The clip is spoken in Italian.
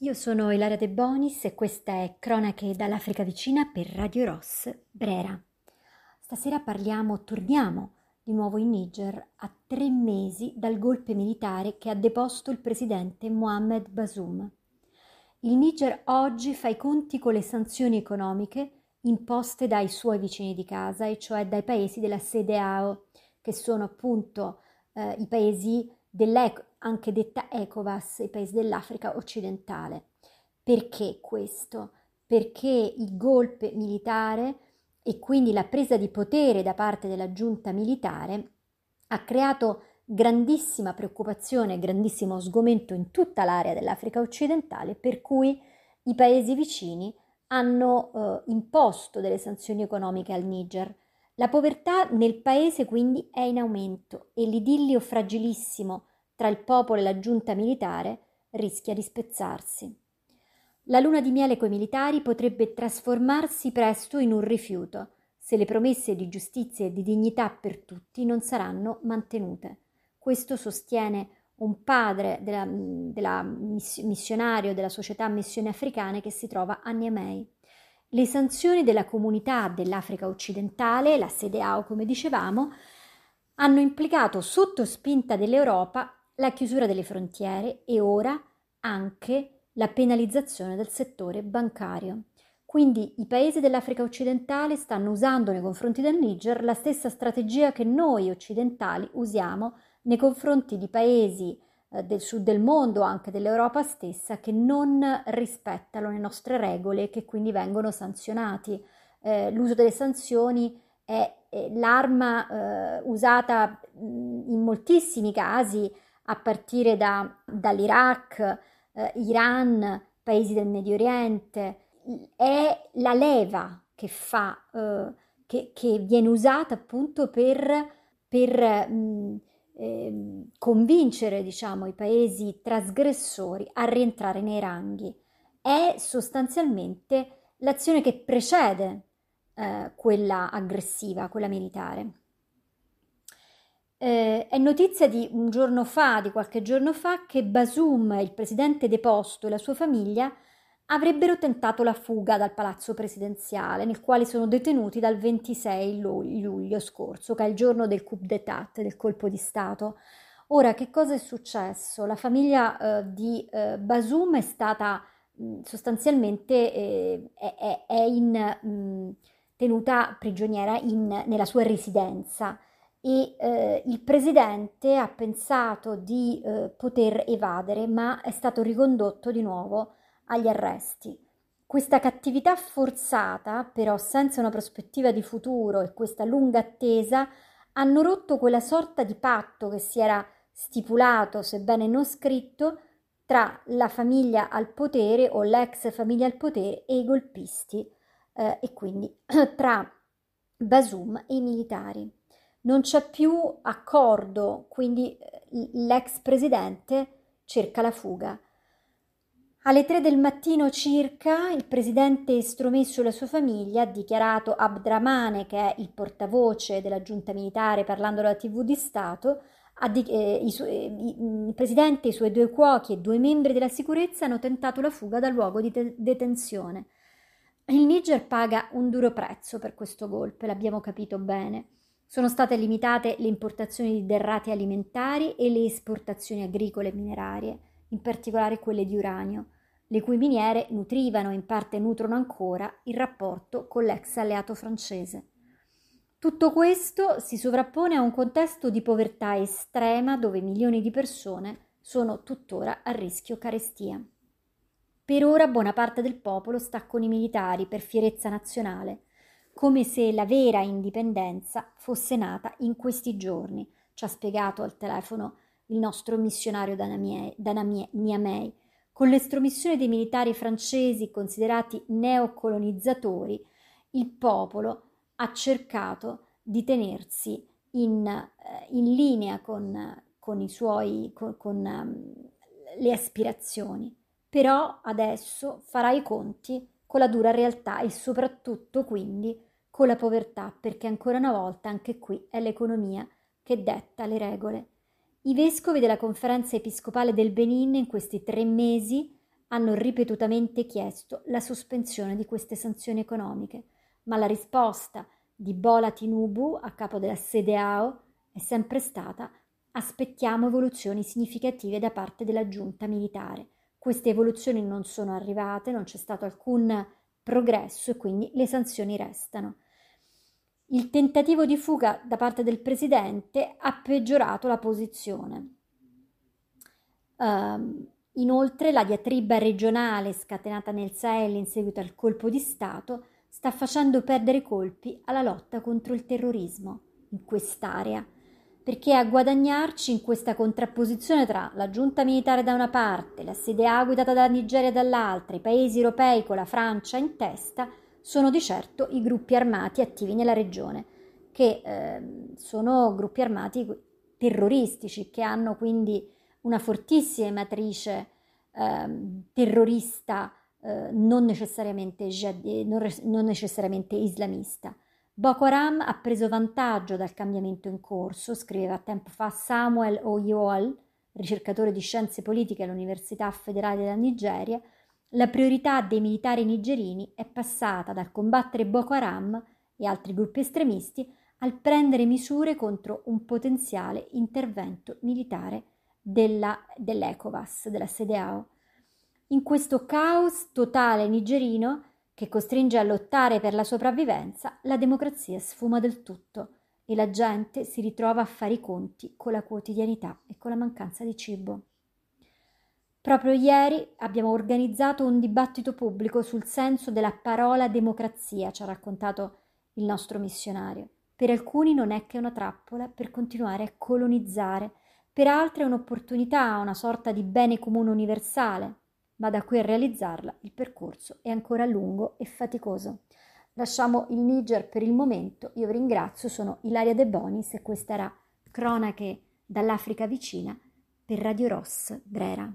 io sono Ilaria De Bonis e questa è Cronache dall'Africa vicina per Radio Ross Brera. Stasera parliamo, torniamo di nuovo in Niger a tre mesi dal golpe militare che ha deposto il presidente Mohamed Bazoum. Il Niger oggi fa i conti con le sanzioni economiche imposte dai suoi vicini di casa, e cioè dai paesi della SEDEAO, che sono appunto eh, i paesi anche detta ECOVAS, i paesi dell'Africa occidentale. Perché questo? Perché il golpe militare e quindi la presa di potere da parte della giunta militare ha creato grandissima preoccupazione, grandissimo sgomento in tutta l'area dell'Africa occidentale, per cui i paesi vicini hanno eh, imposto delle sanzioni economiche al Niger. La povertà nel paese quindi è in aumento e l'idillio fragilissimo tra il popolo e la giunta militare rischia di spezzarsi. La luna di miele coi militari potrebbe trasformarsi presto in un rifiuto se le promesse di giustizia e di dignità per tutti non saranno mantenute. Questo sostiene un padre della, della missionario della società missioni africane che si trova a Niamey. Le sanzioni della comunità dell'Africa occidentale, la sede AO come dicevamo, hanno implicato sotto spinta dell'Europa la chiusura delle frontiere e ora anche la penalizzazione del settore bancario. Quindi i paesi dell'Africa occidentale stanno usando nei confronti del Niger la stessa strategia che noi occidentali usiamo nei confronti di paesi del sud del mondo, anche dell'Europa stessa, che non rispettano le nostre regole e che quindi vengono sanzionati. Eh, l'uso delle sanzioni è, è l'arma eh, usata in moltissimi casi a partire da, dall'Iraq, eh, Iran, paesi del Medio Oriente, è la leva che fa, eh, che, che, viene usata appunto per, per mh, eh, convincere diciamo, i paesi trasgressori a rientrare nei ranghi. È sostanzialmente l'azione che precede eh, quella aggressiva, quella militare. Eh, è notizia di un giorno fa, di qualche giorno fa, che Basum, il presidente deposto e la sua famiglia avrebbero tentato la fuga dal palazzo presidenziale, nel quale sono detenuti dal 26 luglio scorso, che è il giorno del coup d'état, del colpo di Stato. Ora, che cosa è successo? La famiglia eh, di eh, Basum è stata mh, sostanzialmente eh, è, è, in, mh, tenuta prigioniera in, nella sua residenza e eh, il presidente ha pensato di eh, poter evadere, ma è stato ricondotto di nuovo agli arresti. Questa cattività forzata, però senza una prospettiva di futuro e questa lunga attesa, hanno rotto quella sorta di patto che si era stipulato, sebbene non scritto, tra la famiglia al potere o l'ex famiglia al potere e i golpisti, eh, e quindi tra Basum e i militari non c'è più accordo, quindi eh, l'ex presidente cerca la fuga. Alle tre del mattino circa il presidente estromesso e la sua famiglia ha dichiarato Abdramane, che è il portavoce della giunta militare parlando alla tv di Stato, di- eh, i su- eh, il presidente, i suoi due cuochi e due membri della sicurezza hanno tentato la fuga dal luogo di te- detenzione. Il Niger paga un duro prezzo per questo golpe, l'abbiamo capito bene. Sono state limitate le importazioni di derrate alimentari e le esportazioni agricole e minerarie, in particolare quelle di uranio, le cui miniere nutrivano e in parte nutrono ancora il rapporto con l'ex alleato francese. Tutto questo si sovrappone a un contesto di povertà estrema dove milioni di persone sono tuttora a rischio carestia. Per ora buona parte del popolo sta con i militari per fierezza nazionale, come se la vera indipendenza fosse nata in questi giorni, ci ha spiegato al telefono il nostro missionario da Niamey. Con l'estromissione dei militari francesi considerati neocolonizzatori, il popolo ha cercato di tenersi in, eh, in linea con, con, i suoi, con, con um, le aspirazioni. Però adesso farà i conti con la dura realtà e soprattutto quindi con la povertà, perché ancora una volta anche qui è l'economia che detta le regole. I vescovi della conferenza episcopale del Benin in questi tre mesi hanno ripetutamente chiesto la sospensione di queste sanzioni economiche, ma la risposta di Bola Tinubu, a capo della SEDEAO, è sempre stata aspettiamo evoluzioni significative da parte della giunta militare. Queste evoluzioni non sono arrivate, non c'è stato alcun progresso e quindi le sanzioni restano. Il tentativo di fuga da parte del presidente ha peggiorato la posizione. Uh, inoltre la diatriba regionale scatenata nel Sahel in seguito al colpo di Stato sta facendo perdere colpi alla lotta contro il terrorismo in quest'area, perché a guadagnarci in questa contrapposizione tra la giunta militare da una parte, la CDA guidata dalla Nigeria dall'altra, i paesi europei con la Francia in testa, sono di certo i gruppi armati attivi nella regione, che eh, sono gruppi armati terroristici, che hanno quindi una fortissima matrice eh, terrorista eh, non, necessariamente, non, non necessariamente islamista. Boko Haram ha preso vantaggio dal cambiamento in corso, scriveva tempo fa Samuel Oyol, ricercatore di scienze politiche all'Università federale della Nigeria, la priorità dei militari nigerini è passata dal combattere Boko Haram e altri gruppi estremisti al prendere misure contro un potenziale intervento militare della, dell'ECOVAS, della SEDEAO. In questo caos totale nigerino, che costringe a lottare per la sopravvivenza, la democrazia sfuma del tutto e la gente si ritrova a fare i conti con la quotidianità e con la mancanza di cibo. Proprio ieri abbiamo organizzato un dibattito pubblico sul senso della parola democrazia, ci ha raccontato il nostro missionario. Per alcuni non è che una trappola per continuare a colonizzare, per altri è un'opportunità, una sorta di bene comune universale, ma da qui a realizzarla il percorso è ancora lungo e faticoso. Lasciamo il Niger per il momento, io vi ringrazio, sono Ilaria De Bonis e questa era Cronache dall'Africa vicina per Radio Ross Brera.